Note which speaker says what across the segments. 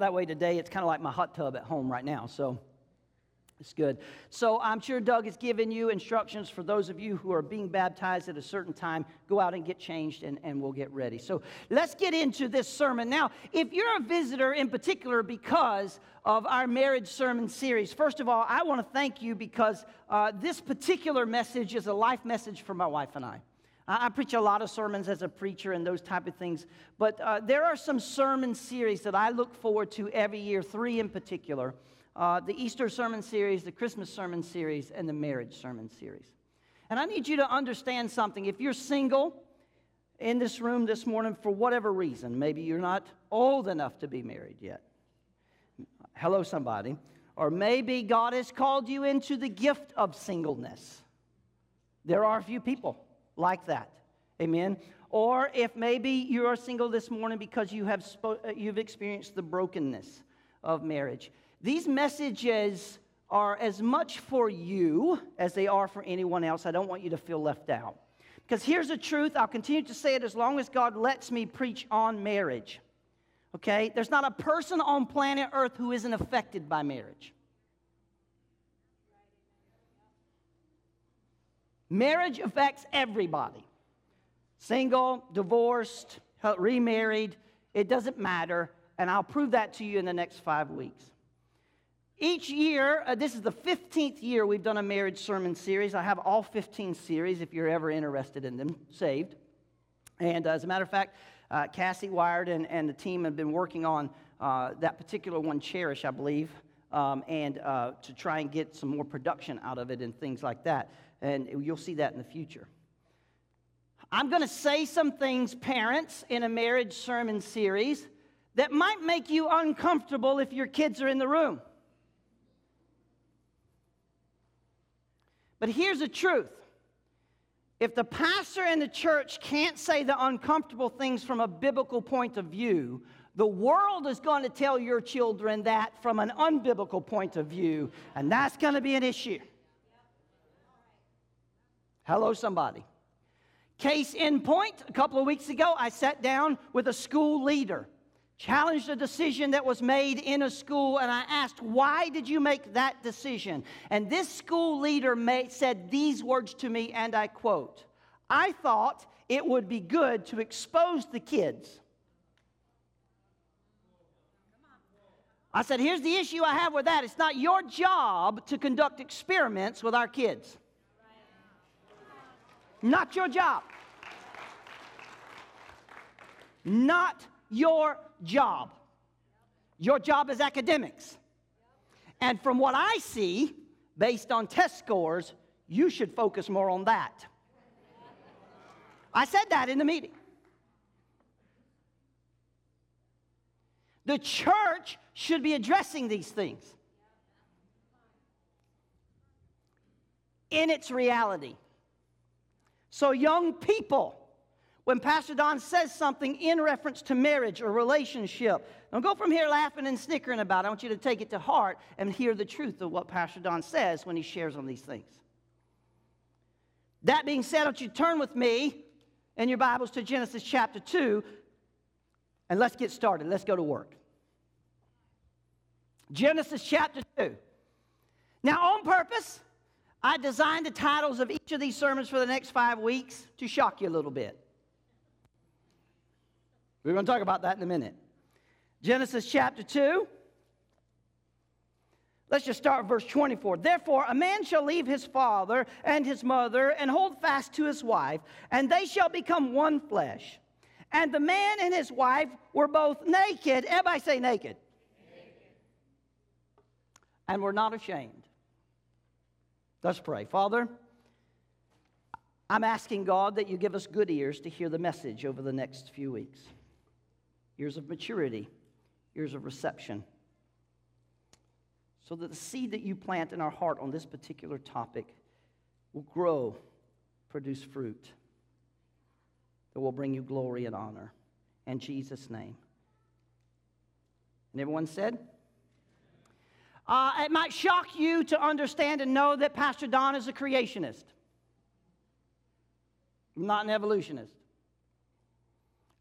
Speaker 1: that way today. It's kind of like my hot tub at home right now. So it's good. So I'm sure Doug has given you instructions for those of you who are being baptized at a certain time. Go out and get changed and, and we'll get ready. So let's get into this sermon. Now, if you're a visitor in particular because of our marriage sermon series, first of all, I want to thank you because uh, this particular message is a life message for my wife and I. I preach a lot of sermons as a preacher and those type of things, but uh, there are some sermon series that I look forward to every year, three in particular uh, the Easter sermon series, the Christmas sermon series, and the marriage sermon series. And I need you to understand something. If you're single in this room this morning for whatever reason, maybe you're not old enough to be married yet. Hello, somebody. Or maybe God has called you into the gift of singleness. There are a few people like that. Amen. Or if maybe you are single this morning because you have spo- uh, you've experienced the brokenness of marriage. These messages are as much for you as they are for anyone else. I don't want you to feel left out. Because here's the truth I'll continue to say it as long as God lets me preach on marriage. Okay? There's not a person on planet Earth who isn't affected by marriage. Marriage affects everybody single, divorced, remarried, it doesn't matter. And I'll prove that to you in the next five weeks. Each year, uh, this is the 15th year we've done a marriage sermon series. I have all 15 series if you're ever interested in them, saved. And uh, as a matter of fact, uh, Cassie Wired and, and the team have been working on uh, that particular one, Cherish, I believe, um, and uh, to try and get some more production out of it and things like that. And you'll see that in the future. I'm going to say some things, parents, in a marriage sermon series that might make you uncomfortable if your kids are in the room. But here's the truth if the pastor and the church can't say the uncomfortable things from a biblical point of view, the world is going to tell your children that from an unbiblical point of view, and that's going to be an issue. Hello, somebody. Case in point, a couple of weeks ago, I sat down with a school leader challenged a decision that was made in a school, and I asked, Why did you make that decision? And this school leader said these words to me, and I quote, I thought it would be good to expose the kids. I said, Here's the issue I have with that. It's not your job to conduct experiments with our kids. Not your job. Not your job. Your job is academics. And from what I see, based on test scores, you should focus more on that. I said that in the meeting. The church should be addressing these things in its reality. So, young people, when Pastor Don says something in reference to marriage or relationship. Don't go from here laughing and snickering about it. I want you to take it to heart and hear the truth of what Pastor Don says when he shares on these things. That being said, want you turn with me in your Bibles to Genesis chapter 2, and let's get started. Let's go to work. Genesis chapter 2. Now, on purpose, I designed the titles of each of these sermons for the next five weeks to shock you a little bit. We're going to talk about that in a minute. Genesis chapter 2. Let's just start verse 24. Therefore, a man shall leave his father and his mother and hold fast to his wife, and they shall become one flesh. And the man and his wife were both naked. Everybody say naked. Naked. we're not ashamed. Let's pray. Father, I'm asking God that you give us good ears to hear the message over the next few weeks years of maturity, years of reception. So that the seed that you plant in our heart on this particular topic will grow, produce fruit that will bring you glory and honor. In Jesus' name. And everyone said? Uh, it might shock you to understand and know that Pastor Don is a creationist, not an evolutionist.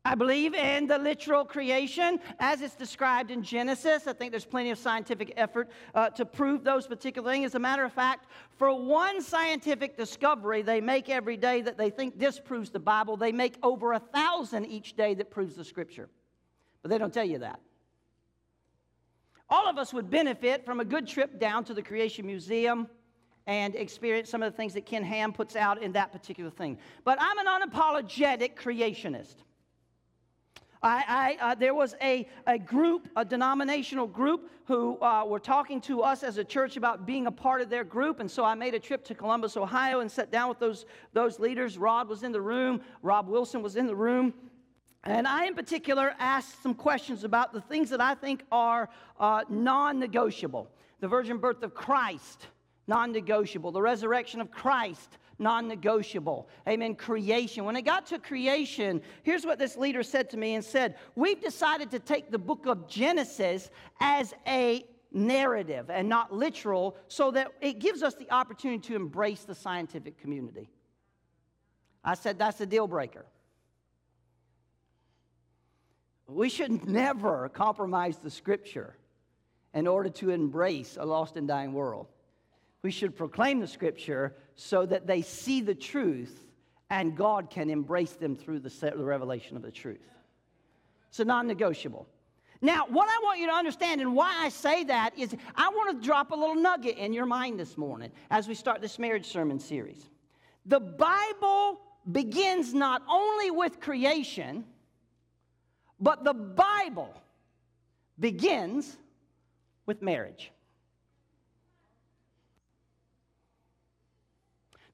Speaker 1: I believe in the literal creation as it's described in Genesis. I think there's plenty of scientific effort uh, to prove those particular things. As a matter of fact, for one scientific discovery they make every day that they think disproves the Bible, they make over a thousand each day that proves the Scripture. But they don't tell you that. All of us would benefit from a good trip down to the Creation Museum and experience some of the things that Ken Ham puts out in that particular thing. But I'm an unapologetic creationist. I, I, uh, there was a, a group, a denominational group, who uh, were talking to us as a church about being a part of their group. And so I made a trip to Columbus, Ohio, and sat down with those, those leaders. Rod was in the room, Rob Wilson was in the room. And I, in particular, asked some questions about the things that I think are uh, non negotiable. The virgin birth of Christ, non negotiable. The resurrection of Christ, non negotiable. Amen. Creation. When it got to creation, here's what this leader said to me and said, We've decided to take the book of Genesis as a narrative and not literal so that it gives us the opportunity to embrace the scientific community. I said, That's a deal breaker. We should never compromise the scripture in order to embrace a lost and dying world. We should proclaim the scripture so that they see the truth and God can embrace them through the, revelation of the truth. It's a non negotiable. Now, what I want you to understand and why I say that is I want to drop a little nugget in your mind this morning as we start this marriage sermon series. The Bible begins not only with creation, but the Bible begins with marriage.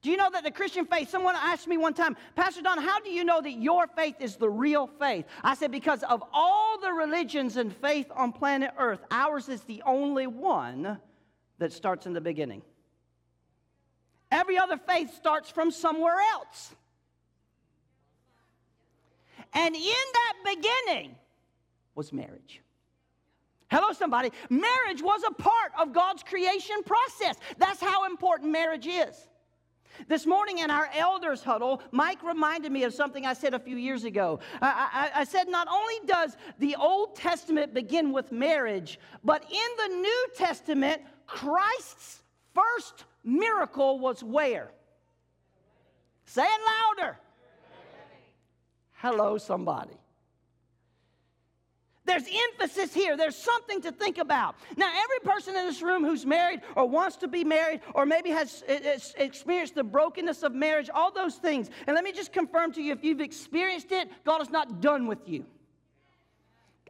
Speaker 1: Do you know that the Christian faith, someone asked me one time, Pastor Don, how do you know that your faith is the real faith? I said, because of all the religions and faith on planet Earth, ours is the only one that starts in the beginning. Every other faith starts from somewhere else. And in that beginning was marriage. Hello, somebody. Marriage was a part of God's creation process. That's how important marriage is. This morning in our elders huddle, Mike reminded me of something I said a few years ago. I, I, I, said, not only does the Old Testament begin with marriage, but in the New Testament, Christ's first miracle was where? Say it louder. Hello, somebody. There's emphasis here. There's something to think about. Now, every person in this room who's married or wants to be married or maybe has experienced the brokenness of marriage, all those things. And let me just confirm to you if you've experienced it, God is not done with you.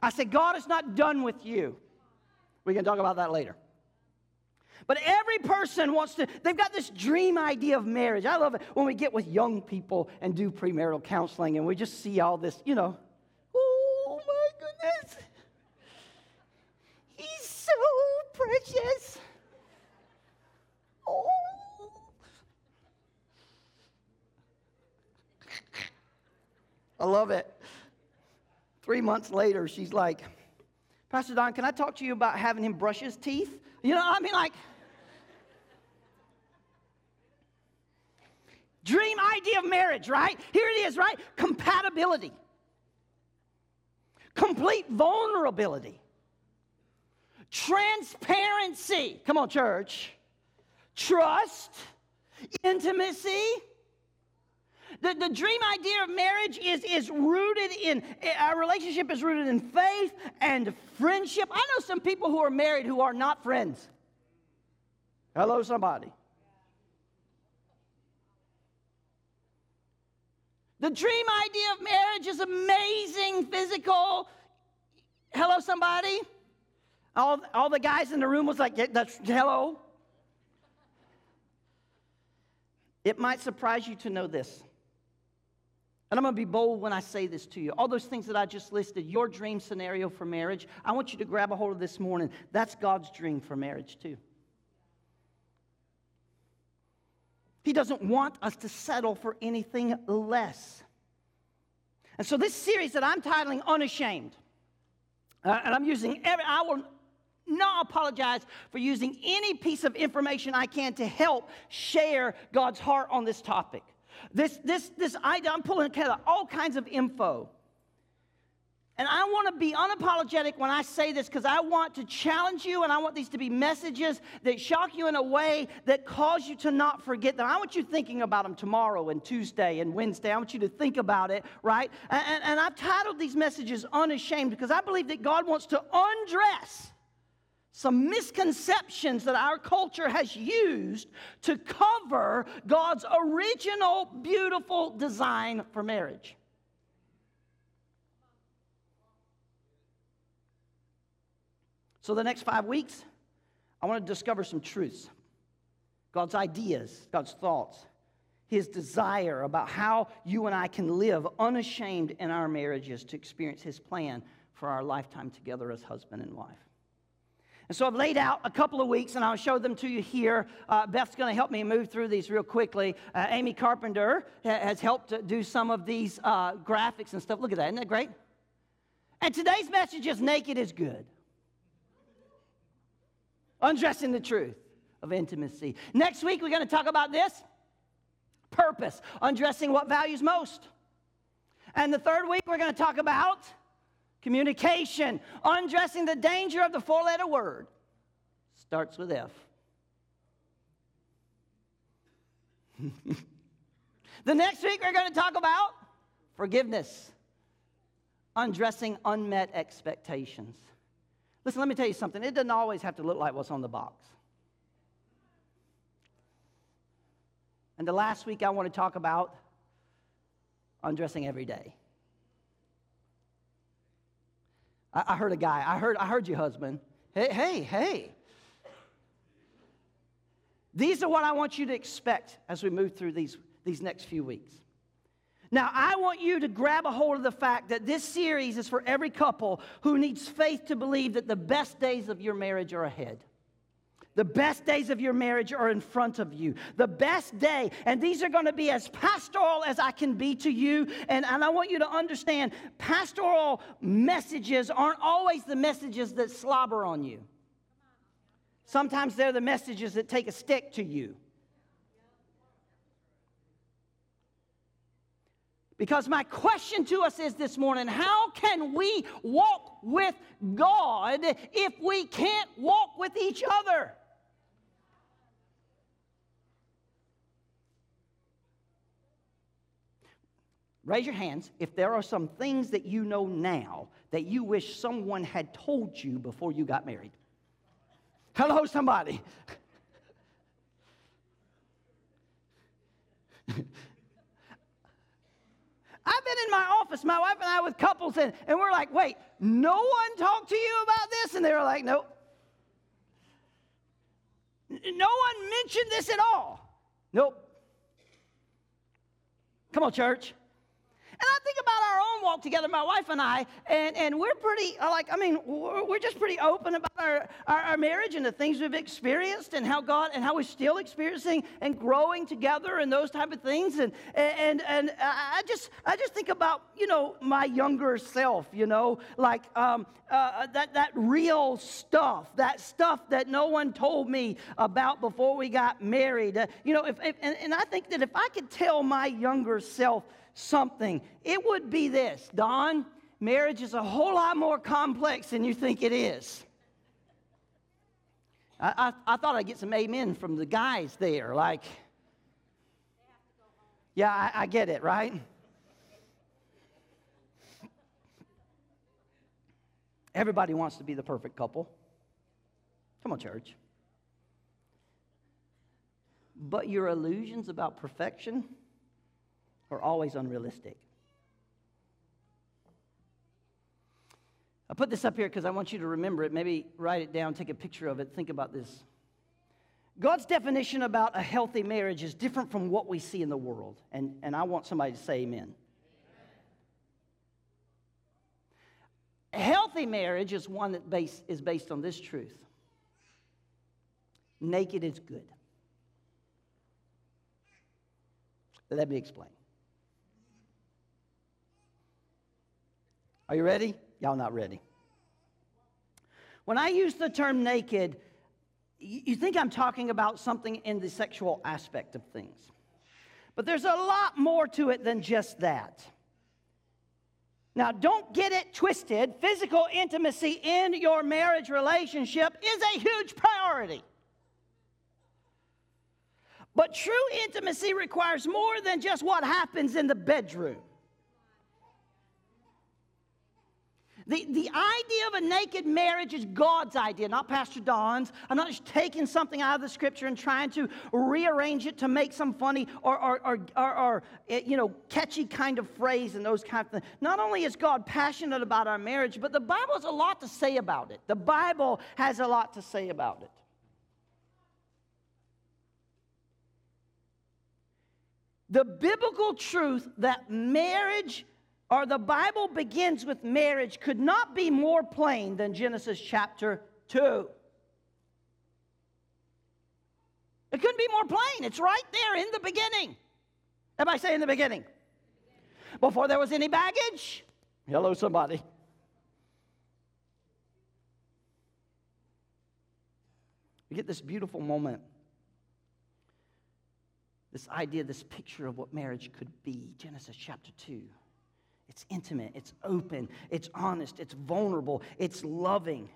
Speaker 1: I said, God is not done with you. We can talk about that later. But every person wants to, they've got this dream idea of marriage. I love it when we get with young people and do premarital counseling and we just see all this, you know, oh my goodness. He's so precious. Oh. I love it. Three months later, she's like, Pastor Don, can I talk to you about having him brush his teeth? You know, I mean, like, dream idea of marriage, right? Here it is, right? Compatibility complete vulnerability, transparency. Come on, church. Trust, intimacy. The, the dream idea of marriage is, is rooted in, eh, our relationship is rooted in faith and friendship. I know some people who are married who are not friends. Hello, somebody. The dream idea of marriage is amazing, physical. Hello, somebody? All, all the guys in the room was like, that's hello. It might surprise you to know this. And I'm going to be bold when I say this to you. All those things that I just listed, your dream scenario for marriage, I want you to grab a hold of this morning. That's God's dream for marriage, too. He doesn't want us to settle for anything less. And so, this series that I'm titling Unashamed, uh, and I'm using every, I will not apologize for using any piece of information I can to help share God's heart on this topic. This, this, this idea, I'm pulling together all kinds of info And I want to be unapologetic when I say this because I want to challenge you and I want these to be messages that shock you in a way that cause you to not forget them. I want you thinking about them tomorrow and Tuesday and Wednesday. I want you to think about it, right? And, and, and I've titled these messages Unashamed because I believe that God wants to undress some misconceptions that our culture has used to cover God's original beautiful design for marriage. So, the next five weeks, I want to discover some truths God's ideas, God's thoughts, His desire about how you and I can live unashamed in our marriages to experience His plan for our lifetime together as husband and wife. And so I've laid out a couple of weeks, and I'll show them to you here. Uh, Beth's going to help me move through these real quickly. Uh, Amy Carpenter has helped do some of these uh, graphics and stuff. Look at that, isn't that great? And today's message is naked is good undressing the truth of intimacy. Next week, we're going to talk about this purpose, undressing what values most. And the third week, we're going to talk about communication, undressing the danger of the four letter word. Starts with F. the next week, we're going to talk about forgiveness, undressing unmet expectations. Listen, let me tell you something. It doesn't always have to look like what's on the box. And the last week, I want to talk about undressing every day. I, I heard a guy, I heard, I heard you, husband. Hey, hey, hey. These are what I want you to expect as we move through these, these next few weeks. Now, I want you to grab a hold of the fact that this series is for every couple who needs faith to believe that the best days of your marriage are ahead. The best days of your marriage are in front of you. The best day, and these are going to be as pastoral as I can be to you. And, and I want you to understand pastoral messages aren't always the messages that slobber on you, sometimes they're the messages that take a stick to you. Because my question to us is this morning how can we walk with God if we can't walk with each other? Raise your hands if there are some things that you know now that you wish someone had told you before you got married. Hello, somebody. I've been in my office, my wife and I, with couples, and, and we're like, wait, no one talked to you about this? And they were like, nope. No one mentioned this at all. Nope. Come on, church. And I think about our own walk together, my wife and I, and, and we're pretty, uh, like, I mean, we're just pretty open about our, our, our, marriage and the things we've experienced and how God, and how we're still experiencing and growing together and those type of things. And, and, and I just, I just think about, you know, my younger self, you know, like um, uh, that, that real stuff, that stuff that no one told me about before we got married. Uh, you know, if, if and, and I think that if I could tell my younger self, something, it would be this Don, marriage is a whole lot more complex than you think it is. I, I, I thought I'd get some amen from the guys there. Like, yeah, I, I get it, right? Everybody wants to be the perfect couple. Come on, church. But your illusions about perfection are always unrealistic. I put this up here because I want you to remember it. Maybe write it down, take a picture of it, think about this. God's definition about a healthy marriage is different from what we see in the world. And, and I want somebody to say amen. A healthy marriage is one that base, is based on this truth naked is good. Let me explain. Are you ready? Y'all not ready. When I use the term naked, you think I'm talking about something in the sexual aspect of things. But there's a lot more to it than just that. Now, don't get it twisted. Physical intimacy in your marriage relationship is a huge priority. But true intimacy requires more than just what happens in the bedroom. The, the idea of a naked marriage is God's idea, not Pastor Don's. I'm not just taking something out of the scripture and trying to rearrange it to make some funny or, or, or, or, or eh, you know, catchy kind of phrase and those kind of things. Not only is God passionate about our marriage, but the Bible has a lot to say about it. The Bible has a lot to say about it. The biblical truth that marriage or the Bible begins with marriage could not be more plain than Genesis chapter 2. It couldn't be more plain. It's right there in the beginning. Everybody say in the beginning. Before there was any baggage. Hello, somebody. We get this beautiful moment. This idea, this picture of what marriage could be. Genesis chapter 2. It's intimate, it's open, it's honest, it's vulnerable, it's loving.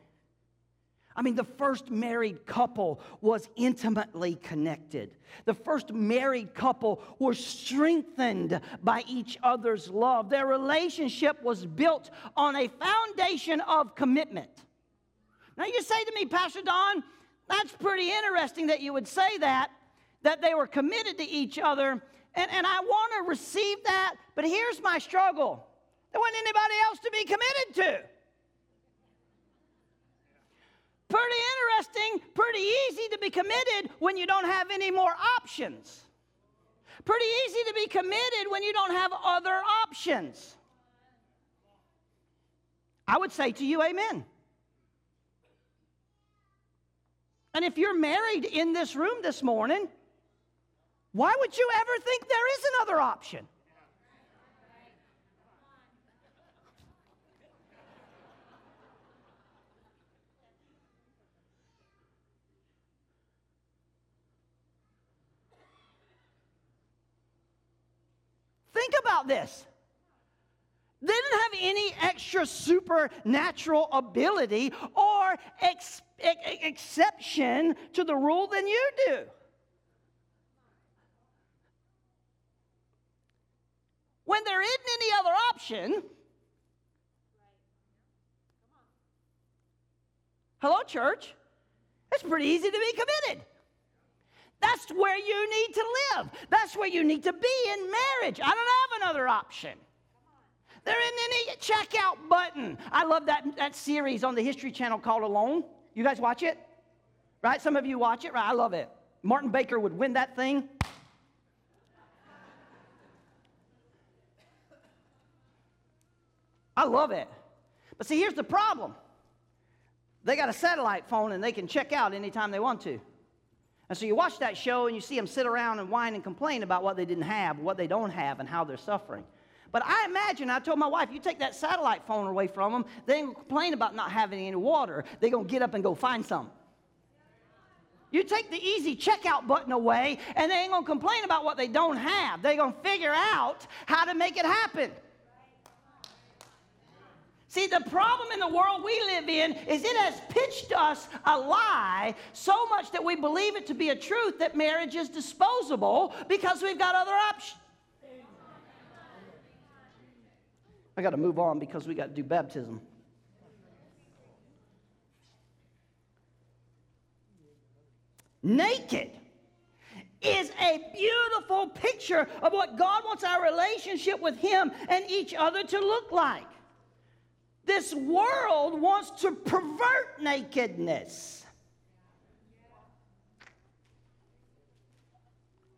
Speaker 1: I mean, the first married couple was intimately connected. The first married couple were strengthened by each other's love. Their relationship was built on a foundation of commitment. Now, you say to me, Pastor Don, that's pretty interesting that you would say that, that they were committed to each other and, and I want to receive that, but here's my struggle there wasn't anybody else to be committed to. Pretty interesting, pretty easy to be committed when you don't have any more options. Pretty easy to be committed when you don't have other options. I would say to you, Amen. And if you're married in this room this morning, why would you ever think there is another option? Think about this. They didn't have any extra supernatural ability or ex- ex- exception to the rule than you do. When there isn't any other option. Hello, church. It's pretty easy to be committed. That's where you need to live. That's where you need to be in marriage. I don't have another option. There isn't any checkout button. I love that, that series on the History Channel called Alone. You guys watch it? Right? Some of you watch it, right? I love it. Martin Baker would win that thing. I love it. But see, here's the problem they got a satellite phone and they can check out anytime they want to. And so you watch that show and you see them sit around and whine and complain about what they didn't have, what they don't have, and how they're suffering. But I imagine, I told my wife, you take that satellite phone away from them, they ain't gonna complain about not having any water. They're gonna get up and go find some. You take the easy checkout button away, and they ain't gonna complain about what they don't have. They're gonna figure out how to make it happen. See, the problem in the world we live in is it has pitched us a lie so much that we believe it to be a truth that marriage is disposable because we've got other options. I got to move on because we got to do baptism. Naked is a beautiful picture of what God wants our relationship with Him and each other to look like. This world wants to pervert nakedness.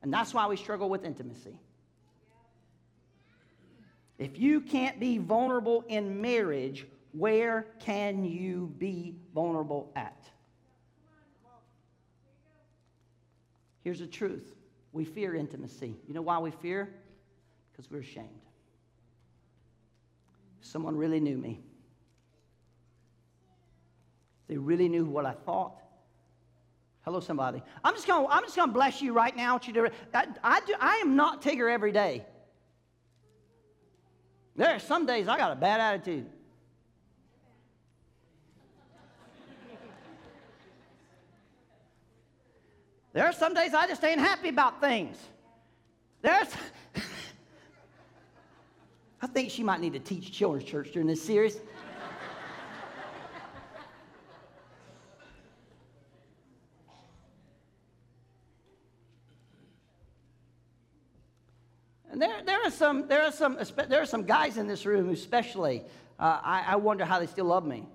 Speaker 1: And that's why we struggle with intimacy. If you can't be vulnerable in marriage, where can you be vulnerable at? Here's the truth we fear intimacy. You know why we fear? Because we're ashamed. Someone really knew me. They really knew what I thought. Hello, somebody. I'm just gonna, I'm just gonna bless you right now. you do, I, I, do, I am not Tigger every day. There are some days I got a bad attitude. There are some days I just ain't happy about things. There's, I think she might need to teach children's church during this series. There, there are some, there are some, there are some guys in this room, who especially. Uh, I, I wonder how they still love me.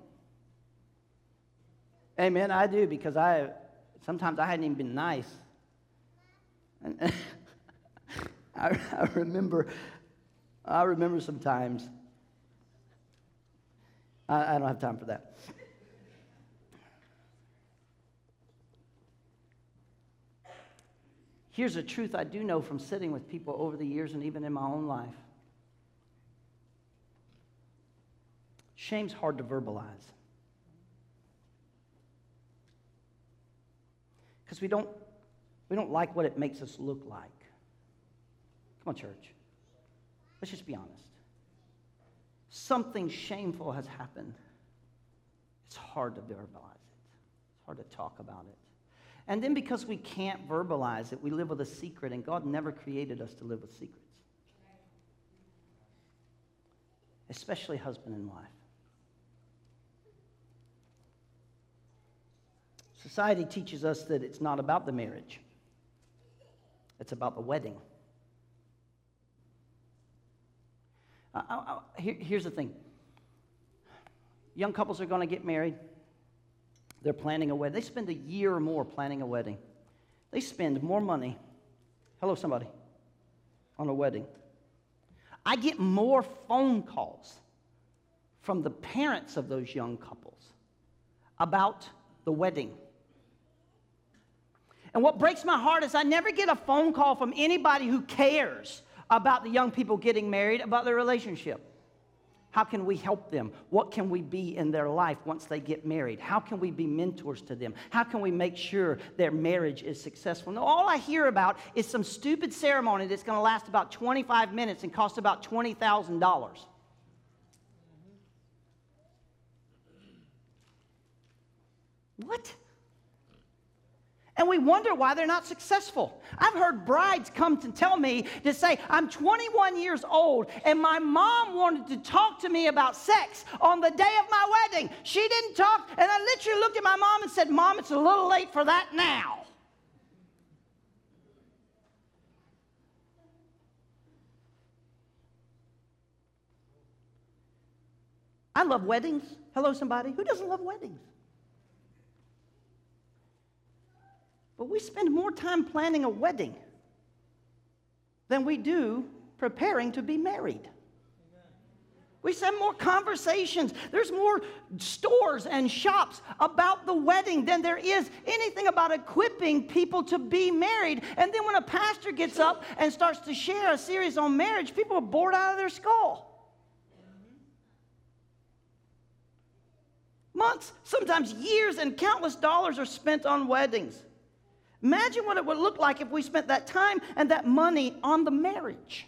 Speaker 1: Amen. I do because I sometimes I hadn't even been nice. And, I, I remember, I remember sometimes. I, I don't have time for that. Here's a truth I do know from sitting with people over the years and even in my own life. Shame's hard to verbalize. Because we don't, we don't like what it makes us look like. Come on, church. Let's just be honest. Something shameful has happened. It's hard to verbalize it, it's hard to talk about it. And then because we can't verbalize it, we live with a secret, and God never created us to live with secrets, especially husband and wife. Society teaches us that it's not about the marriage, it's about the wedding. I, I, here, here's the thing young couples are going to get married. They're planning a wedding. They spend a year or more planning a wedding. They spend more money. Hello, somebody. On a wedding. I get more phone calls from the parents of those young couples about the wedding. And what breaks my heart is I never get a phone call from anybody who cares about the young people getting married, about their relationship. How can we help them? What can we be in their life once they get married? How can we be mentors to them? How can we make sure their marriage is successful? Now, all I hear about is some stupid ceremony that's going to last about 25 minutes and cost about $20,000. What? And we wonder why they're not successful. I've heard brides come to tell me to say, I'm 21 years old and my mom wanted to talk to me about sex on the day of my wedding. She didn't talk, and I literally looked at my mom and said, Mom, it's a little late for that now. I love weddings. Hello, somebody. Who doesn't love weddings? But we spend more time planning a wedding than we do preparing to be married. We spend more conversations. There's more stores and shops about the wedding than there is anything about equipping people to be married. And then when a pastor gets up and starts to share a series on marriage, people are bored out of their skull. Months, sometimes years, and countless dollars are spent on weddings. Imagine what it would look like if we spent that time and that money on the marriage.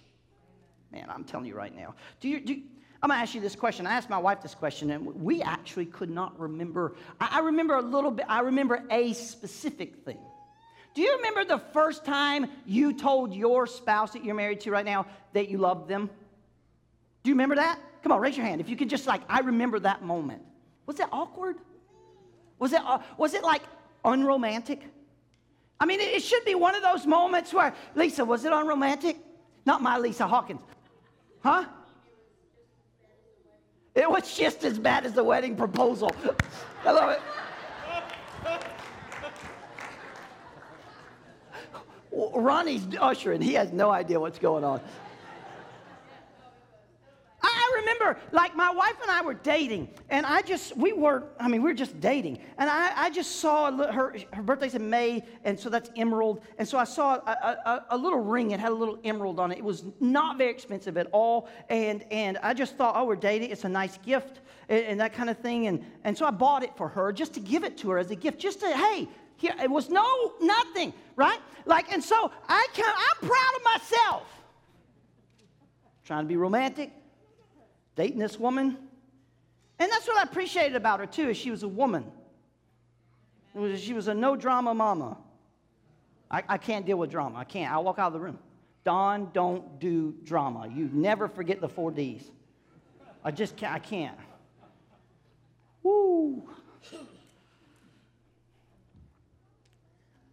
Speaker 1: Man, I'm telling you right now. Do you, do you, I'm to ask you this question. I asked my wife this question, and we actually could not remember. I, I remember a little bit, I remember a specific thing. Do you remember the first time you told your spouse that you're married to right now that you loved them? Do you remember that? Come on, raise your hand. If you could just like, I remember that moment. Was that awkward? Was it, uh, was it like unromantic? I mean, it should be one of those moments where, Lisa, was it unromantic? Not my Lisa Hawkins. Huh? It was just as bad as the wedding proposal. I love it. Ronnie's ushering. He has no idea what's going on remember, like, my wife and I were dating, and I just, we were, I mean, we were just dating. And I, I just saw her, her birthday's in May, and so that's emerald. And so I saw a, a, a, little ring, it had a little emerald on it. It was not very expensive at all. And, and I just thought, oh, we're dating, it's a nice gift, and, and that kind of thing. And, and so I bought it for her just to give it to her as a gift, just to, hey, here, it was no, nothing, right? Like, and so I can, I'm proud of myself. Trying to be romantic, dating this woman. And that's what I appreciated about her, too, is she was a woman. Was, she was a no drama mama. I, I can't deal with drama. I can't. I'll walk out of the room. Don, don't do drama. You never forget the four D's. I just can't. I can't. Woo.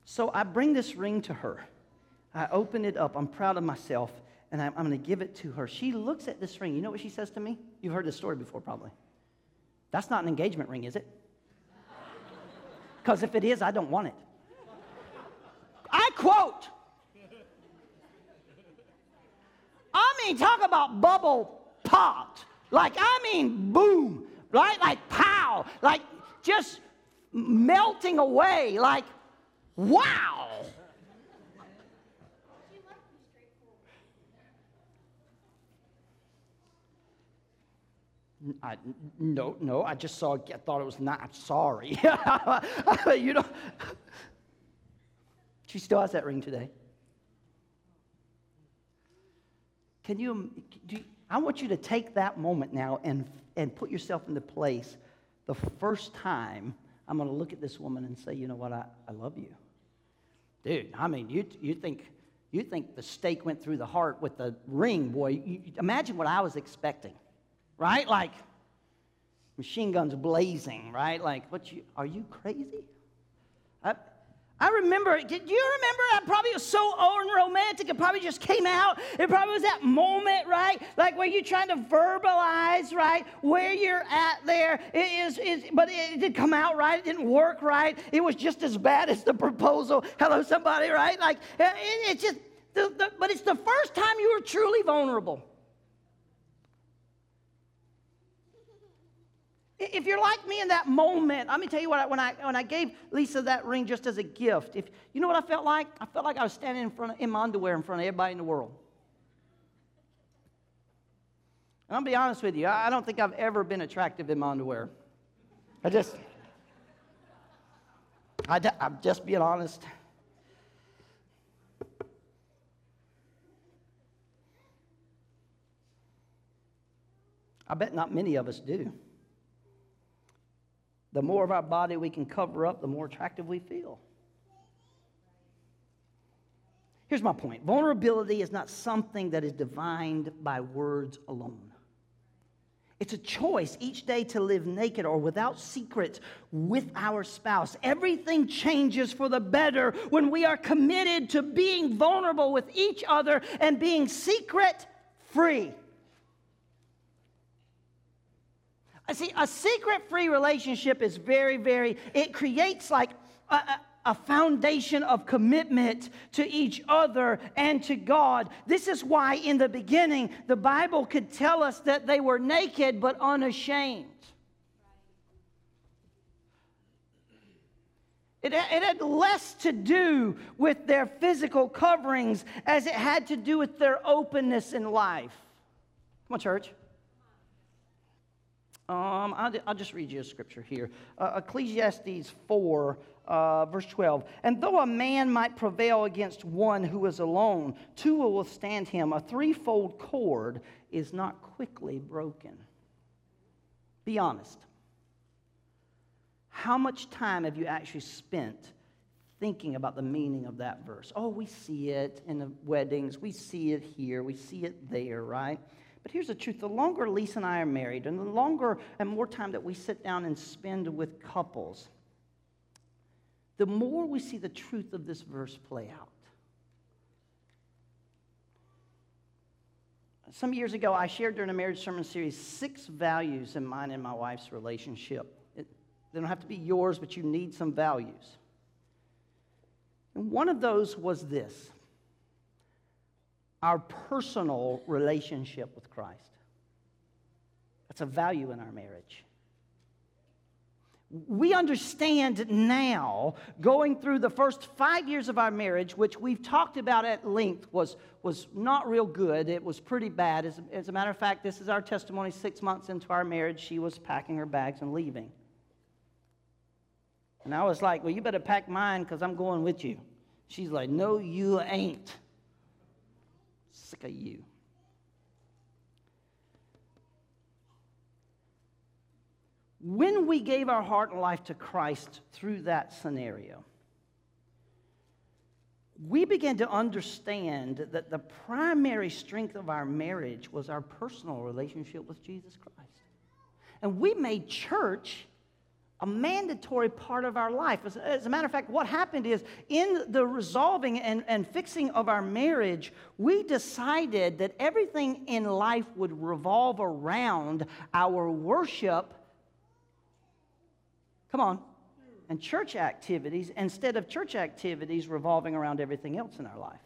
Speaker 1: So I bring this ring to her. I open it up. I'm proud of myself, and I'm, I'm going to give it to her. She looks at this ring. You know what she says to me? You've heard this story before, probably. That's not an engagement ring, is it? Because if it is, I don't want it. I quote. I mean, talk about bubble pop. Like, I mean, boom, right? Like, pow, like just melting away. Like, wow. I, no, no, I just saw, I thought it was not, I'm sorry. you know, she still has that ring today. Can you, you, I want you to take that moment now and, and put yourself in the place the first time I'm going to look at this woman and say, you know what, I, I love you. Dude, I mean, you, you, think, you think the stake went through the heart with the ring, boy. You, imagine what I was expecting right? Like machine guns blazing, right? Like, what you, are you crazy? I, I remember, did you remember? I probably was so unromantic. It probably just came out. It probably was that moment, right? Like where you're trying to verbalize, right? Where you're at there. It is, is but it didn't come out right. It didn't work right. It was just as bad as the proposal. Hello, somebody, right? Like, it, it's just, the, the, but it's the first time you were truly vulnerable. If you're like me in that moment, let me tell you what, when I, when I gave Lisa that ring just as a gift, if, you know what I felt like? I felt like I was standing in, front of, in my underwear in front of everybody in the world. And I'll be honest with you, I don't think I've ever been attractive in my underwear. I just, I, I'm just being honest. I bet not many of us do. The more of our body we can cover up, the more attractive we feel. Here's my point vulnerability is not something that is defined by words alone. It's a choice each day to live naked or without secrets with our spouse. Everything changes for the better when we are committed to being vulnerable with each other and being secret free. I see, a secret free relationship is very, very, it creates like a, a, foundation of commitment to each other and to God. This is why in the beginning the Bible could tell us that they were naked but unashamed. It, it had less to do with their physical coverings as it had to do with their openness in life. Come on, church. Um, I'll, I'll, just read you a scripture here. Uh, Ecclesiastes 4, uh, verse 12. And though a man might prevail against one who is alone, two will withstand him. A threefold cord is not quickly broken. Be honest. How much time have you actually spent thinking about the meaning of that verse? Oh, we see it in the weddings, we see it here, we see it there, right? But here's the truth the longer Lisa and I are married, and the longer and more time that we sit down and spend with couples, the more we see the truth of this verse play out. Some years ago, I shared during a marriage sermon series six values in mine and my wife's relationship. It, they don't have to be yours, but you need some values. And one of those was this our personal relationship with Christ. That's a value in our marriage. We understand now, going through the first five years of our marriage, which we've talked about at length, was, was not real good. It was pretty bad. As, as a matter of fact, this is our testimony six months into our marriage. She was packing her bags and leaving. And I was like, Well, you better pack mine because I'm going with you. She's like, No, you ain't sick of you. When we gave our heart and life to Christ through that scenario, we began to understand that the primary strength of our marriage was our personal relationship with Jesus Christ. And we made church a mandatory part of our life. As, as, a matter of fact, what happened is in the resolving and, and fixing of our marriage, we decided that everything in life would revolve around our worship. Come on. And church activities instead of church activities revolving around everything else in our life.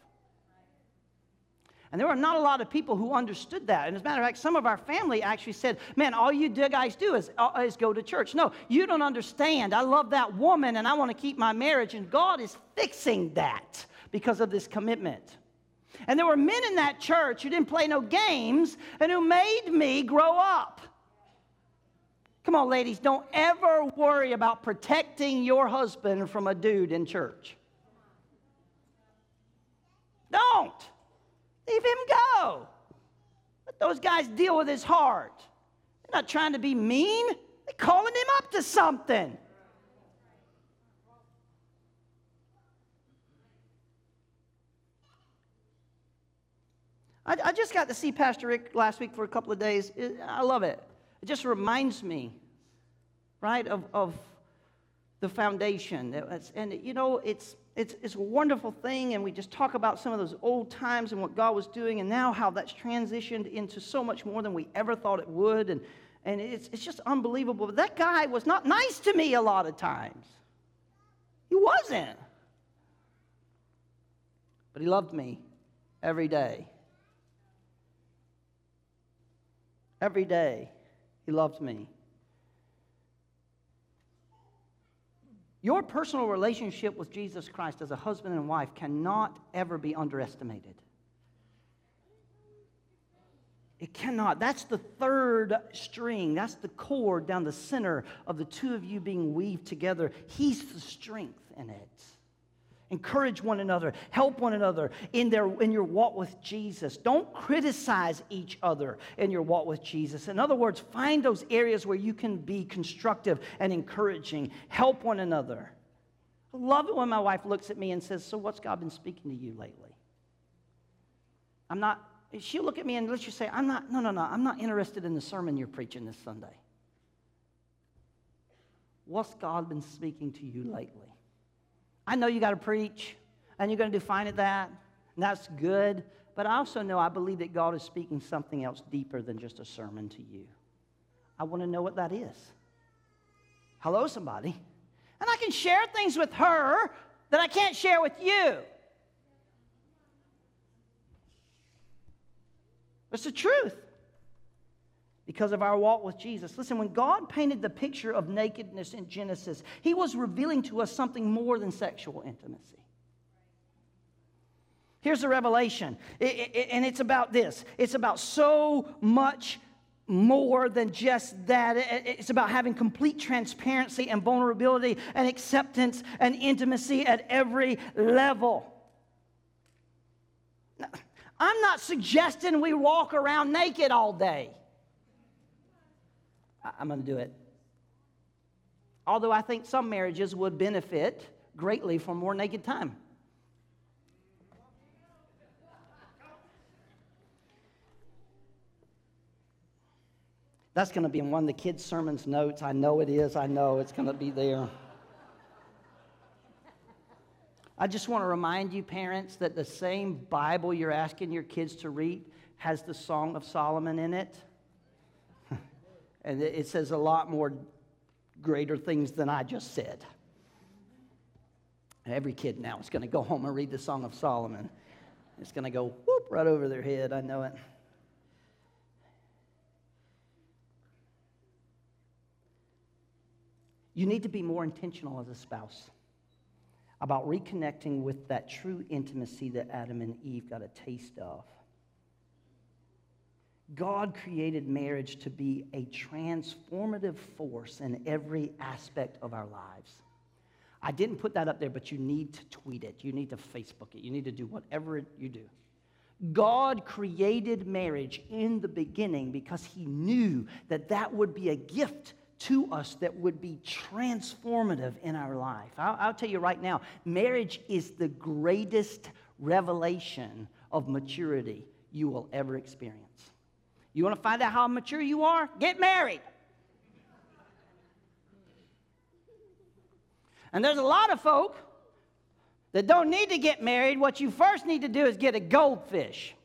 Speaker 1: And there were not a lot of people who understood that. And as a matter of fact, some of our family actually said, Man, all you guys do is, uh, is go to church. No, you don't understand. I love that woman and I want to keep my marriage. And God is fixing that because of this commitment. And there were men in that church who didn't play no games and who made me grow up. Come on, ladies, don't ever worry about protecting your husband from a dude in church. Don't. Leave him go. Let those guys deal with his heart. They're not trying to be mean, they're calling him up to something. I, I just got to see Pastor Rick last week for a couple of days. I love it. It just reminds me, right, of, of the foundation. And, you know, it's, it's, it's a wonderful thing, and we just talk about some of those old times and what God was doing, and now how that's transitioned into so much more than we ever thought it would. And, and it's, it's just unbelievable. But that guy was not nice to me a lot of times. He wasn't. But he loved me every day. Every day, he loved me. Your personal relationship with Jesus Christ as a husband and wife cannot ever be underestimated. It cannot. That's the third string. That's the cord down the center of the two of you being weaved together. He's the strength in it. Encourage one another, help one another in, their, in your walk with Jesus. Don't criticize each other in your walk with Jesus. In other words, find those areas where you can be constructive and encouraging. Help one another. I love it when my wife looks at me and says, So, what's God been speaking to you lately? I'm not, she'll look at me and let's just say, I'm not, no, no, no, I'm not interested in the sermon you're preaching this Sunday. What's God been speaking to you lately? I know you got to preach and you're going to do fine at that, and that's good. But I also know I believe that God is speaking something else deeper than just a sermon to you. I want to know what that is. Hello, somebody. And I can share things with her that I can't share with you. It's the truth because of our walk with Jesus. Listen, when God painted the picture of nakedness in Genesis, He was revealing to us something more than sexual intimacy. Here's the revelation, it, it, and it's about this it's about so much more than just that. It's about having complete transparency and vulnerability and acceptance and intimacy at every level. I'm not suggesting we walk around naked all day. I'm going to do it. Although I think some marriages would benefit greatly from more naked time. That's going to be in one of the kids' sermons notes. I know it is. I know it's going to be there. I just want to remind you, parents, that the same Bible you're asking your kids to read has the Song of Solomon in it. And it says a lot more greater things than I just said. Every kid now is going to go home and read the Song of Solomon. It's going to go whoop right over their head. I know it. You need to be more intentional as a spouse about reconnecting with that true intimacy that Adam and Eve got a taste of. God created marriage to be a transformative force in every aspect of our lives. I didn't put that up there, but you need to tweet it. You need to Facebook it. You need to do whatever you do. God created marriage in the beginning because he knew that that would be a gift to us that would be transformative in our life. I'll, I'll, tell you right now, marriage is the greatest revelation of maturity you will ever experience. You want to find out how mature you are? Get married. And there's a lot of folk that don't need to get married. What you first need to do is get a goldfish.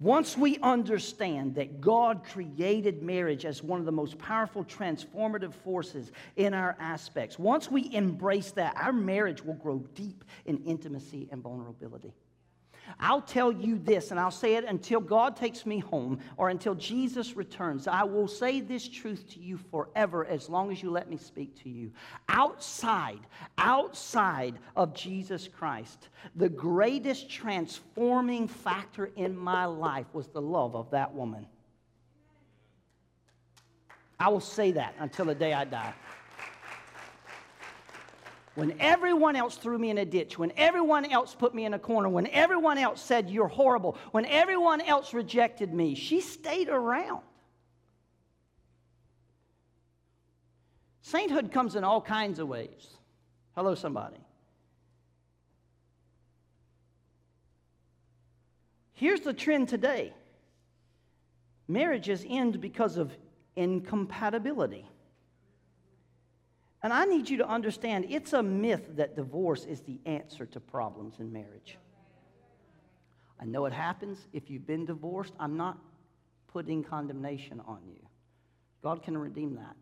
Speaker 1: Once we understand that God created marriage as one of the most powerful transformative forces in our aspects, once we embrace that, our marriage will grow deep in intimacy and vulnerability. I'll tell you this, and I'll say it until God takes me home or until Jesus returns. I will say this truth to you forever as long as you let me speak to you. Outside, outside of Jesus Christ, the greatest transforming factor in my life was the love of that woman. I will say that until the day I die when everyone else threw me in a ditch, when everyone else put me in a corner, when everyone else said you're horrible, when everyone else rejected me, she stayed around. Sainthood comes in all kinds of ways. Hello, somebody. Here's the trend today marriages end because of incompatibility. And I need you to understand it's a myth that divorce is the answer to problems in marriage. I know it happens if you've been divorced. I'm not putting condemnation on you. God can redeem that.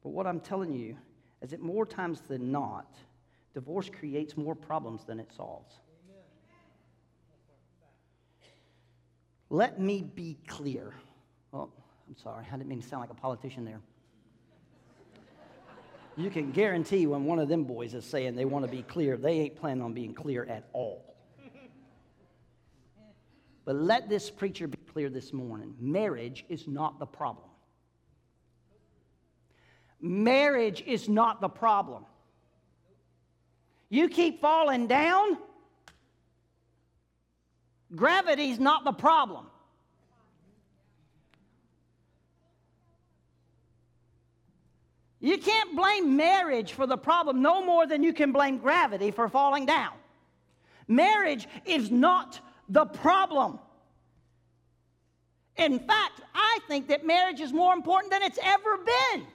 Speaker 1: But what I'm telling you is that more times than not, divorce creates more problems than it solves. Let me be clear. I'm sorry, I didn't mean to sound like a politician there. You can guarantee when one of them boys is saying they want to be clear, they ain't planning on being clear at all. But let this preacher be clear this morning marriage is not the problem. Marriage is not the problem. You keep falling down, gravity's not the problem. You can't blame marriage for the problem no more than you can blame gravity for falling down. Marriage is not the problem. In fact, I think that marriage is more important than it's ever been.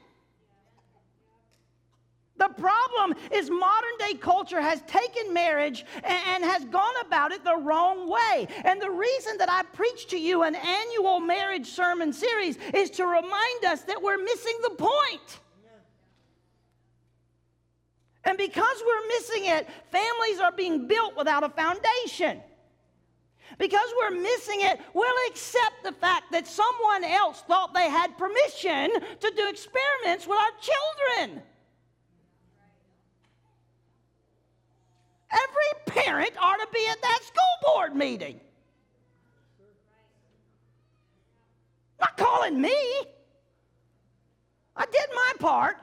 Speaker 1: The problem is modern day culture has taken marriage and, has gone about it the wrong way. And the reason that I preach to you an annual marriage sermon series is to remind us that we're missing the point. And because we're missing it, families are being built without a foundation. Because we're missing it, we'll accept the fact that someone else thought they had permission to do experiments with our children. Every parent ought to be at that school board meeting. Not calling me. I did my part.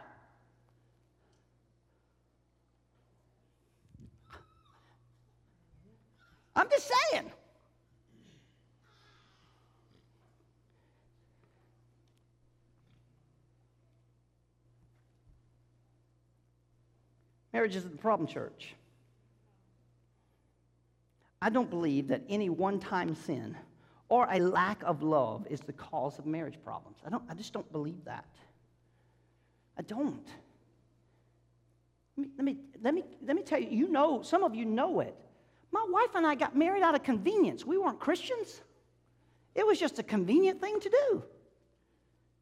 Speaker 1: I'm just saying. Marriage isn't the problem, church. I don't believe that any one time sin or a lack of love is the cause of marriage problems. I, don't, I just don't believe that. I don't. Let me, let, me, let, me, let me tell you, you know, some of you know it. My wife and I got married out of convenience. We weren't Christians. It was just a convenient thing to do.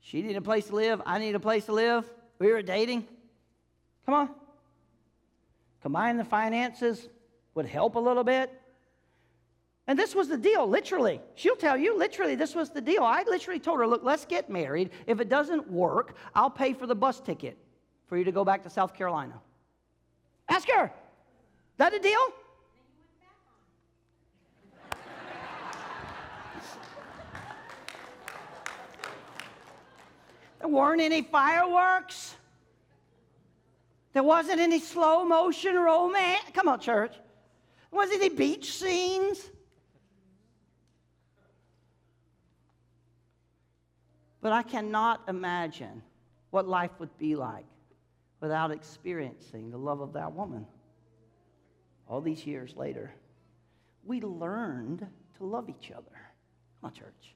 Speaker 1: She needed a place to live. I needed a place to live. We were dating. Come on. Combine the finances would help a little bit. And this was the deal, literally. She'll tell you, literally, this was the deal. I literally told her, look, let's get married. If it doesn't work, I'll pay for the bus ticket for you to go back to South Carolina. Ask her. That a deal? There weren't any fireworks. There wasn't any slow motion romance. Come on, church. There wasn't any beach scenes. But I cannot imagine what life would be like without experiencing the love of that woman. All these years later, we learned to love each other. Come on, church.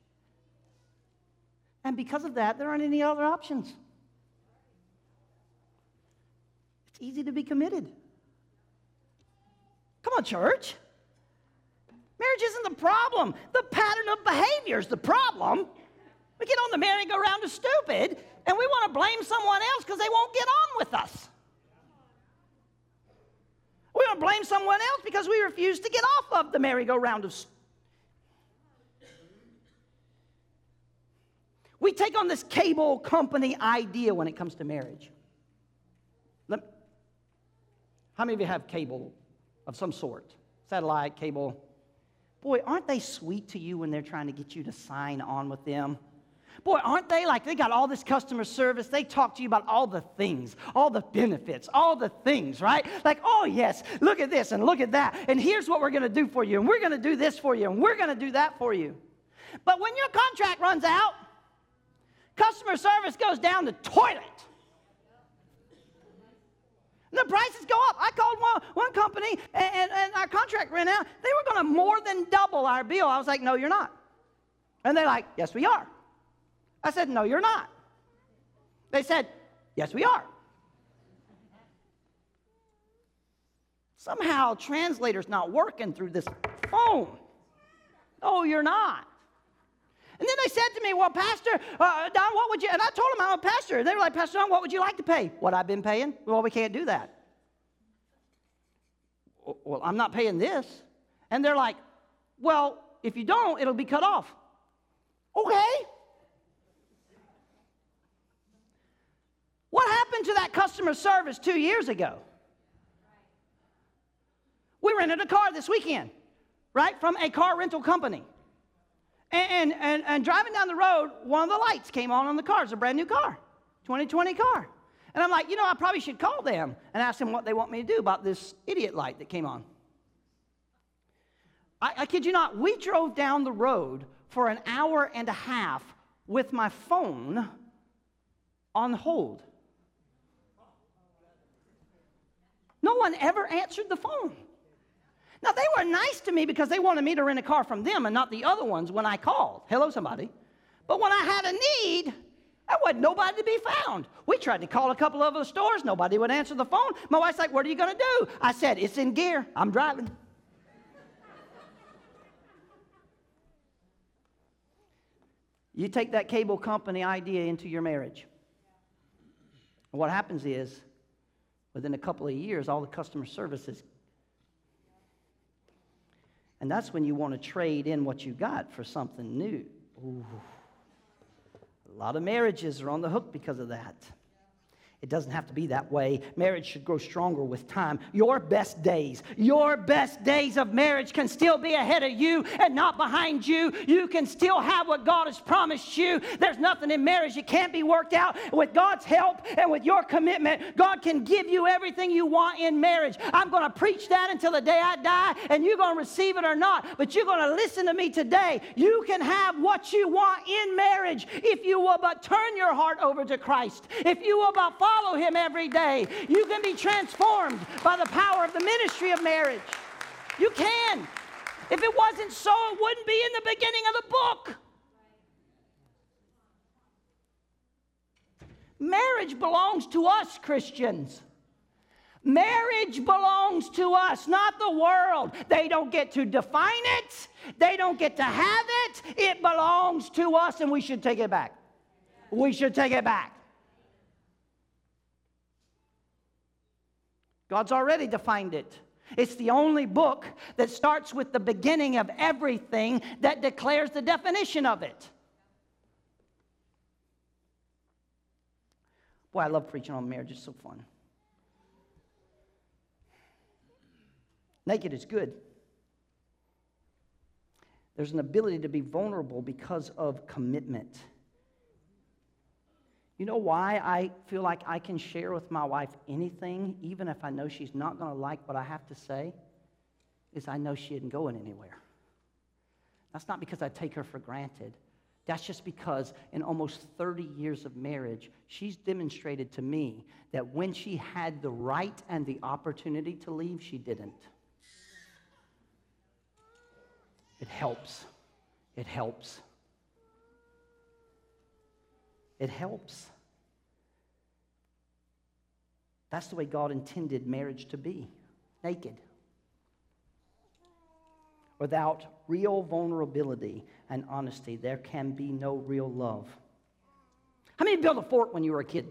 Speaker 1: And because of that, there aren't any other options. It's easy to be committed. Come on, church. Marriage isn't the problem. The pattern of behavior is the problem. We get on the merry-go-round of stupid, and we want to blame someone else because they won't get on with us. We want to blame someone else because we refuse to get off of the merry-go-round of stupid. We take on this cable company idea when it comes to marriage. Let, how many of you have cable of some sort? Satellite, cable? Boy, aren't they sweet to you when they're trying to get you to sign on with them? Boy, aren't they like they got all this customer service? They talk to you about all the things, all the benefits, all the things, right? Like, oh, yes, look at this and look at that. And here's what we're going to do for you. And we're going to do this for you. And we're going to do that for you. But when your contract runs out, Customer service goes down the toilet. The prices go up. I called one, one company and, and, and our contract ran out. They were going to more than double our bill. I was like, no, you're not. And they're like, yes, we are. I said, no, you're not. They said, yes, we are. Somehow, translator's not working through this phone. Oh, you're not. And then they said to me, Well, Pastor, uh, Don, what would you? And I told them I'm a pastor. They were like, Pastor Don, what would you like to pay? What I've been paying? Well, we can't do that. Well, I'm not paying this. And they're like, Well, if you don't, it'll be cut off. Okay. What happened to that customer service two years ago? We rented a car this weekend, right, from a car rental company. And, and, and, driving down the road, one of the lights came on on the car. It's a brand new car, 2020 car. And I'm like, you know, I probably should call them and ask them what they want me to do about this idiot light that came on. I, I kid you not, we drove down the road for an hour and a half with my phone on hold. No one ever answered the phone. Now, they were nice to me because they wanted me to rent a car from them and not the other ones when I called. Hello, somebody. But when I had a need, there wasn't nobody to be found. We tried to call a couple of other stores. Nobody would answer the phone. My wife's like, What are you going to do? I said, It's in gear. I'm driving. you take that cable company idea into your marriage. what happens is, within a couple of years, all the customer services and that's when you want to trade in what you got for something new. Ooh. A lot of marriages are on the hook because of that. It doesn't have to be that way. Marriage should grow stronger with time. Your best days, your best days of marriage can still be ahead of you and not behind you. You can still have what God has promised you. There's nothing in marriage that can't be worked out. With God's help and with your commitment, God can give you everything you want in marriage. I'm going to preach that until the day I die, and you're going to receive it or not, but you're going to listen to me today. You can have what you want in marriage if you will but turn your heart over to Christ. If you will but follow follow Him every day. You can be transformed by the power of the ministry of marriage. You can. If it wasn't so, it wouldn't be in the beginning of the book. Marriage belongs to us, Christians. Marriage belongs to us, not the world. They don't get to define it, they don't get to have it. It belongs to us, and we should take it back. We should take it back. God's already defined it. It's the only book that starts with the beginning of everything that declares the definition of it. Boy, I love preaching on marriage, it's so fun. Naked is good. There's an ability to be vulnerable because of commitment. You know why I feel like I can share with my wife anything, even if I know she's not going to like what I have to say? Is I know she isn't going anywhere. That's not because I take her for granted. That's just because in almost 30 years of marriage, she's demonstrated to me that when she had the right and the opportunity to leave, she didn't. It helps. It helps. It helps. That's the way God intended marriage to be naked. Without real vulnerability and honesty, there can be no real love. How many built a fort when you were a kid?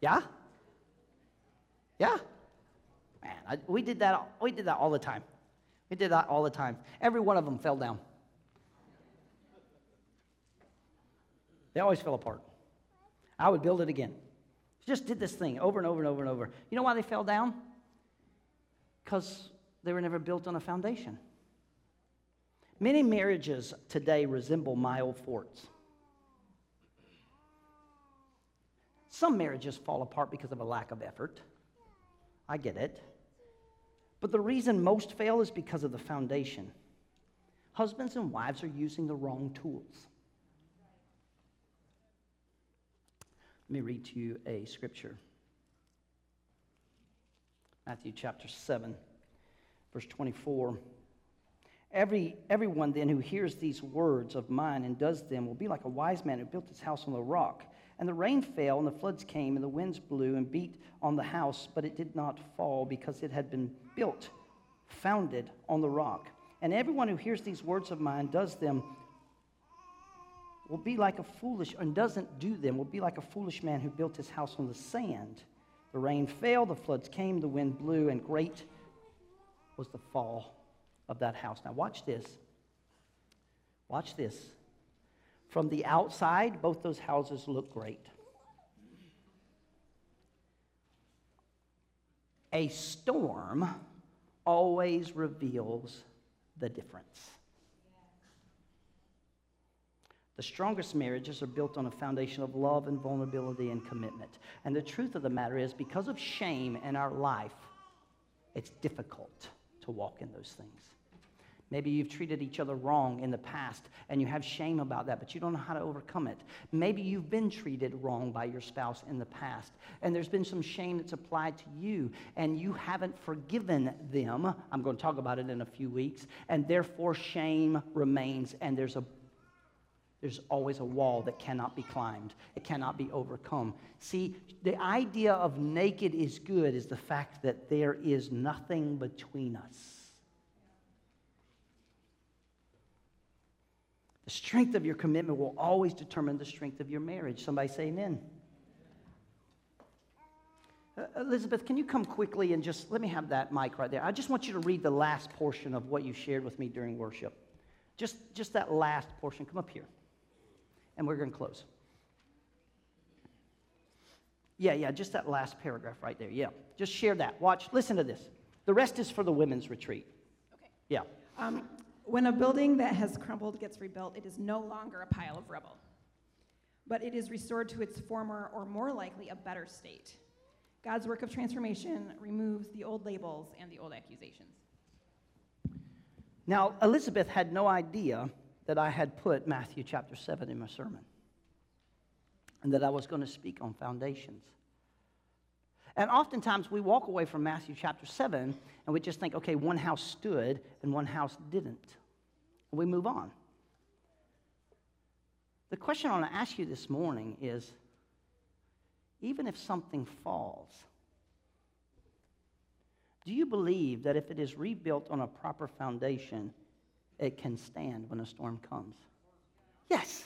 Speaker 1: Yeah? Yeah? Man, I, we, did that, we did that all the time. We did that all the time. Every one of them fell down. They always fell apart. I would build it again. Just did this thing over and over and over and over. You know why they fell down? Because they were never built on a foundation. Many marriages today resemble my old forts. Some marriages fall apart because of a lack of effort. I get it. But the reason most fail is because of the foundation. Husbands and wives are using the wrong tools. Let me read to you a scripture Matthew chapter 7, verse 24. Every, everyone then who hears these words of mine and does them will be like a wise man who built his house on the rock. And the rain fell, and the floods came, and the winds blew and beat on the house, but it did not fall because it had been built, founded on the rock. And everyone who hears these words of mine does them will be like a foolish, and doesn't do them, will be like a foolish man who built his house on the sand. The rain fell, the floods came, the wind blew, and great was the fall of that house. Now, watch this. Watch this. From the outside, both those houses look great. A storm always reveals the difference. The strongest marriages are built on a foundation of love and vulnerability and commitment. And the truth of the matter is, because of shame in our life, it's difficult to walk in those things. Maybe you've treated each other wrong in the past and you have shame about that, but you don't know how to overcome it. Maybe you've been treated wrong by your spouse in the past and there's been some shame that's applied to you and you haven't forgiven them. I'm going to talk about it in a few weeks. And therefore, shame remains and there's a there's always a wall that cannot be climbed, it cannot be overcome. See, the idea of naked is good is the fact that there is nothing between us. The strength of your commitment will always determine the strength of your marriage. Somebody say amen. Uh, Elizabeth, can you come quickly and just let me have that mic right there? I just want you to read the last portion of what you shared with me during worship. Just, just that last portion. Come up here and we're going to close. Yeah, yeah, just that last paragraph right there. Yeah, just share that. Watch, listen to this. The rest is for the women's retreat.
Speaker 2: Okay.
Speaker 1: Yeah.
Speaker 2: Um, when a building that has crumbled gets rebuilt, it is no longer a pile of rubble, but it is restored to its former, or more likely, a better state. God's work of transformation removes the old labels and the old accusations.
Speaker 1: Now, Elizabeth had no idea that I had put Matthew chapter 7 in my sermon and that I was going to speak on foundations. And oftentimes we walk away from Matthew chapter 7 and we just think, okay, one house stood and one house didn't. And we move on. The question I want to ask you this morning is even if something falls, do you believe that if it is rebuilt on a proper foundation, it can stand when a storm comes. Yes.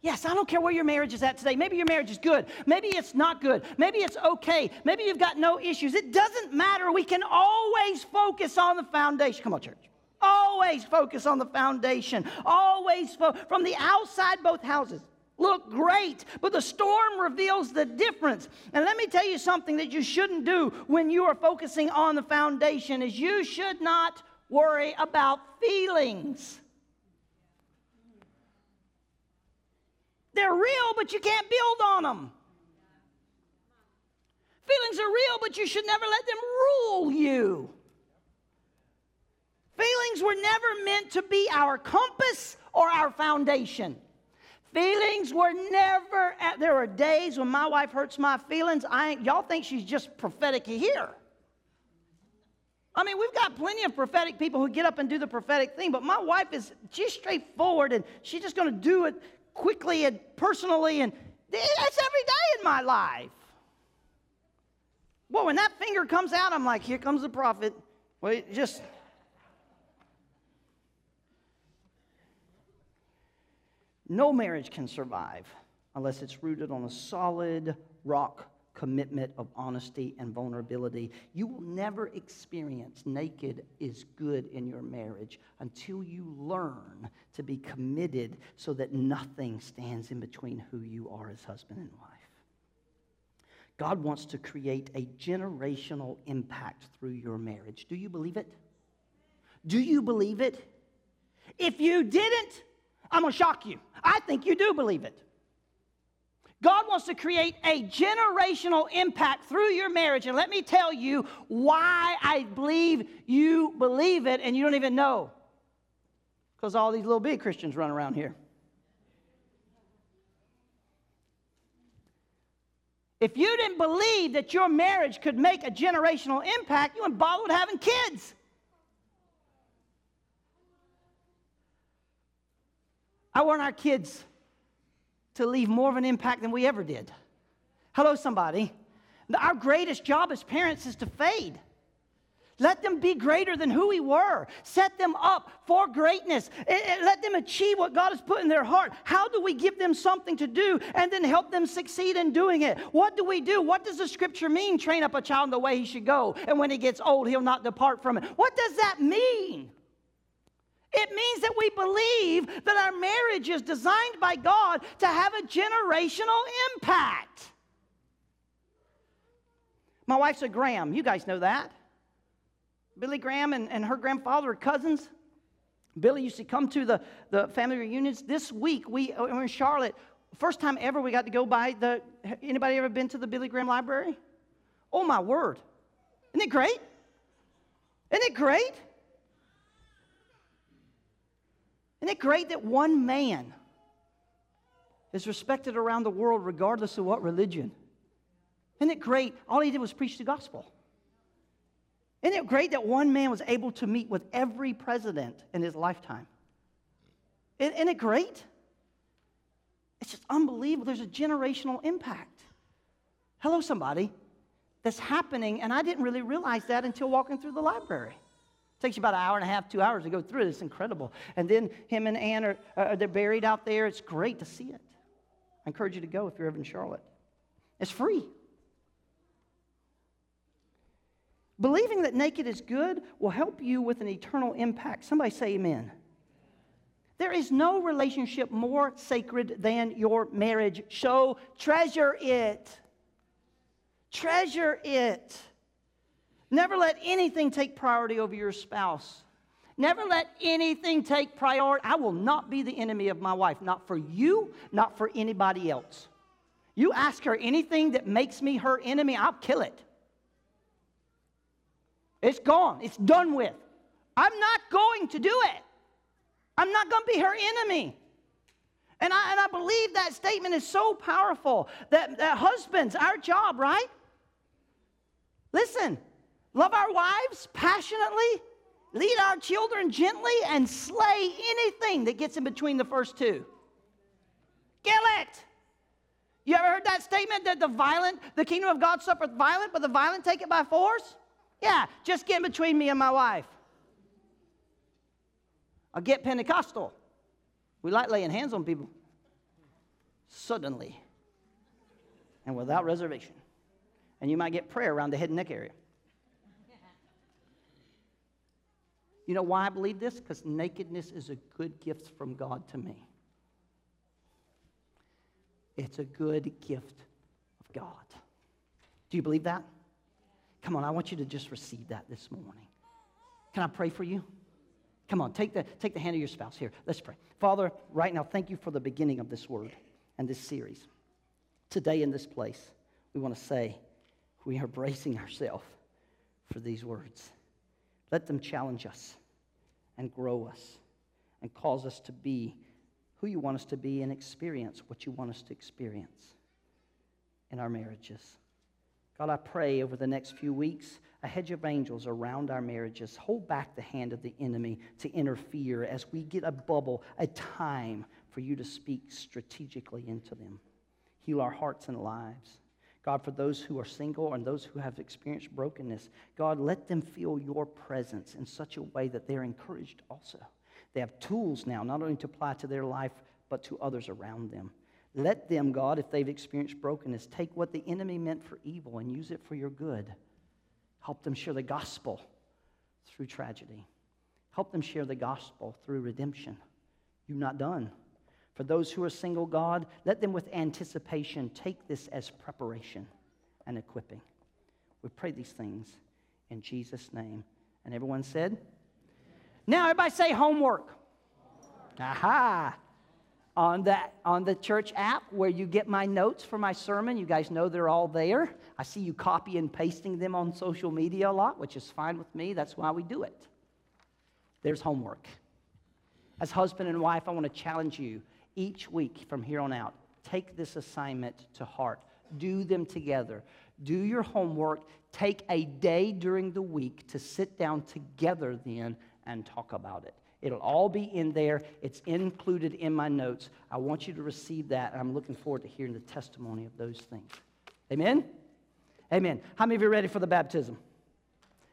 Speaker 1: Yes, I don't care where your marriage is at today. Maybe your marriage is good. Maybe it's not good. Maybe it's okay. Maybe you've got no issues. It doesn't matter. We can always focus on the foundation. Come on, church. Always focus on the foundation. Always fo- from the outside, both houses look great, but the storm reveals the difference. And let me tell you something that you shouldn't do when you are focusing on the foundation is you should not worry about feelings. They're real, but you can't build on them. Feelings are real, but you should never let them rule you. Feelings were never meant to be our compass or our foundation. Feelings were never, there are days when my wife hurts my feelings. I y'all think she's just prophetic here. I mean, we've got plenty of prophetic people who get up and do the prophetic thing, but my wife is, she's straightforward and she's just going to do it quickly and personally, and that's every day in my life. Well, when that finger comes out, I'm like, here comes the prophet. Well, just. No marriage can survive unless it's rooted on a solid rock commitment of honesty and vulnerability. You will never experience naked is good in your marriage until you learn to be committed so that nothing stands in between who you are as husband and wife. God wants to create a generational impact through your marriage. Do you believe it? Do you believe it? If you didn't, I'm to shock you. I think you do believe it. God wants to create a generational impact through your marriage. And let me tell you why I believe you believe it and you don't even know. Because all these little big Christians run around here. If you didn't believe that your marriage could make a generational impact, you wouldn't bother with having kids. I want our kids to leave more of an impact than we ever did. Hello, somebody. Our greatest job as parents is to fade. Let them be greater than who we were. Set them up for greatness. Eh, eh, let them achieve what God has put in their heart. How do we give them something to do and then help them succeed in doing it? What do we do? What does the scripture mean? Train up a child in the way he should go, and when he gets old, he'll not depart from it. What does that mean? It means that we believe that our marriage is designed by God to have a generational impact. My wife's a Graham. You guys know that. Billy Graham and, and her grandfather are cousins. Billy used to come to the, the family reunions. This week, we uh, were in Charlotte. First time ever we got to go by the. Anybody ever been to the Billy Graham Library? Oh, my word. Isn't it great? Isn't it great? Isn't it great that one man is respected around the world regardless of what religion? Isn't it great? All he did was preach the gospel. Isn't it great that one man was able to meet with every president in his lifetime? Isn't it great? It's just unbelievable. There's a generational impact. Hello, somebody. That's happening, and I didn't really realize that until walking through the library. It takes you about an hour and a half, two hours to go through it. It's incredible. And then him and Ann are, uh, they're buried out there. It's great to see it. I encourage you to go if you're ever in Charlotte. It's free. Believing that naked is good will help you with an eternal impact. Somebody say amen. There is no relationship more sacred than your marriage. So treasure it. Treasure it. Never let anything take priority over your spouse. Never let anything take priority. I will not be the enemy of my wife, not for you, not for anybody else. You ask her anything that makes me her enemy, I'll kill it. It's gone, it's done with. I'm not going to do it. I'm not going to be her enemy. And I, and I believe that statement is so powerful that, that husbands, our job, right? Listen, love our wives passionately, lead our children gently, and slay anything that gets in between the first two. Kill it. You ever heard that statement that the violent, the kingdom of God suffereth violent, but the violent take it by force? Yeah, just get in between me and my wife. I'll get Pentecostal. We like laying hands on people suddenly and without reservation. And you might get prayer around the head and neck area. You know why I believe this? Because nakedness is a good gift from God to me. It's a good gift of God. Do you believe that? Come on, I want you to just receive that this morning. Can I pray for you? Come on, take the, take the hand of your spouse here. Let's pray. Father, right now, thank you for the beginning of this word. and this series. Today, in this place, we want to say we are bracing ourselves for these words. Let them challenge us and grow us and cause us to be who you want us to be and experience what you want us to experience in our marriages. God, I pray over the next few weeks, a hedge of angels around our marriages. Hold back the hand of the enemy to interfere as we get a bubble, a time for you to speak strategically into them. Heal our hearts and lives. God, for those who are single and those who have experienced brokenness, God, let them feel your presence in such a way that they're encouraged also. They have tools now, not only to apply to their life, but to others around them. Let them, God, if they've experienced brokenness, take what the enemy meant for evil and use it for your good. Help them share the gospel through tragedy. Help them share the gospel through redemption. You're not done. For those who are single, God, let them with anticipation take this as preparation and equipping. We pray these things in Jesus' name. And everyone said, Now everybody say homework. Aha on, that, on the church app where you get my notes for my sermon. You guys know they're all there. I see you copy and pasting them on social media a lot, which is fine with me. That's why we do it. There's homework. As husband and wife, I want to challenge you each week from here on out. Take this assignment to heart. Do them together. Do your homework. Take a day during the week to sit down together then and talk about it. It'll all be in there. It's included in my notes. I want you to receive that, I'm looking forward to hearing the testimony of those things. Amen? Amen. How many of you are ready for the baptism?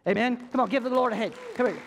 Speaker 1: Amen? Come on, give the Lord a hand. Come here.